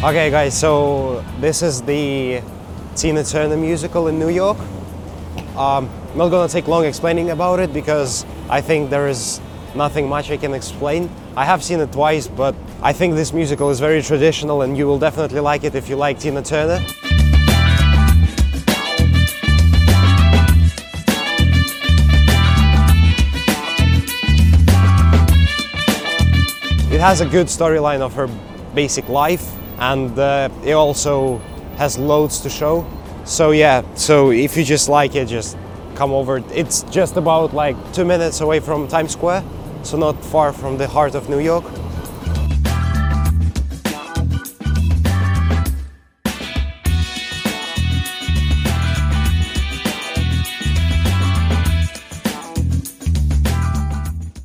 Okay, guys, so this is the Tina Turner musical in New York. Um, I'm not gonna take long explaining about it because I think there is nothing much I can explain. I have seen it twice, but I think this musical is very traditional and you will definitely like it if you like Tina Turner. It has a good storyline of her basic life and uh, it also has loads to show. So yeah, so if you just like it, just come over. It's just about like two minutes away from Times Square, so not far from the heart of New York.